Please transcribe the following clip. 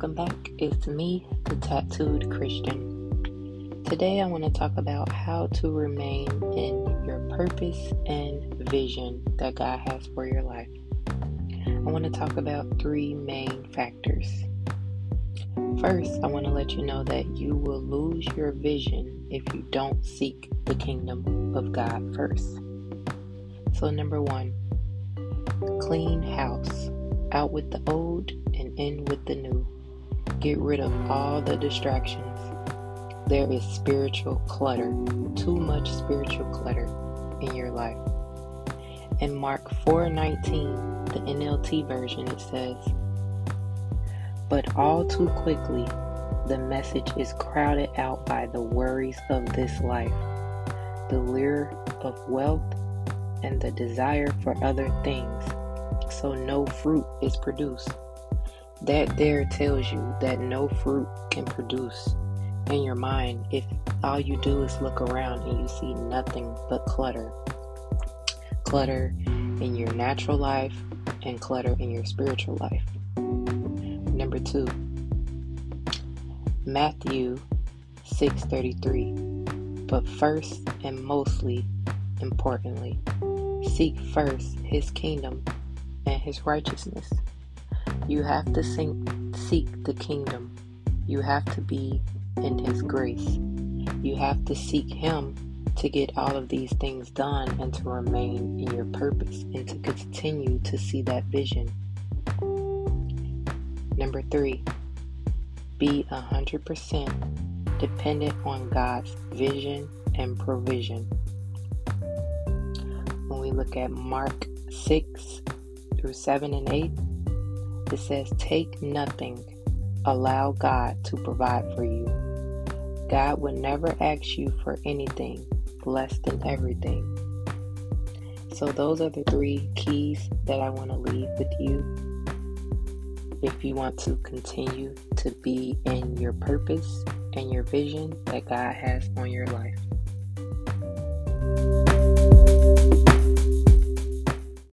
welcome back. It's me, the Tattooed Christian. Today I want to talk about how to remain in your purpose and vision that God has for your life. I want to talk about three main factors. First, I want to let you know that you will lose your vision if you don't seek the kingdom of God first. So, number one, clean house. Out with the old and in with the new. Get rid of all the distractions. There is spiritual clutter, too much spiritual clutter in your life. In Mark 4:19, the NLT version, it says, "But all too quickly, the message is crowded out by the worries of this life, the lure of wealth, and the desire for other things." so no fruit is produced. That there tells you that no fruit can produce in your mind if all you do is look around and you see nothing but clutter. Clutter in your natural life and clutter in your spiritual life. Number 2. Matthew 6:33. But first and mostly importantly, seek first his kingdom and his righteousness. You have to seek the kingdom. You have to be in his grace. You have to seek him to get all of these things done and to remain in your purpose and to continue to see that vision. Number three, be 100% dependent on God's vision and provision. When we look at Mark 6 through 7 and 8, it says, Take nothing, allow God to provide for you. God would never ask you for anything less than everything. So, those are the three keys that I want to leave with you. If you want to continue to be in your purpose and your vision that God has on your life.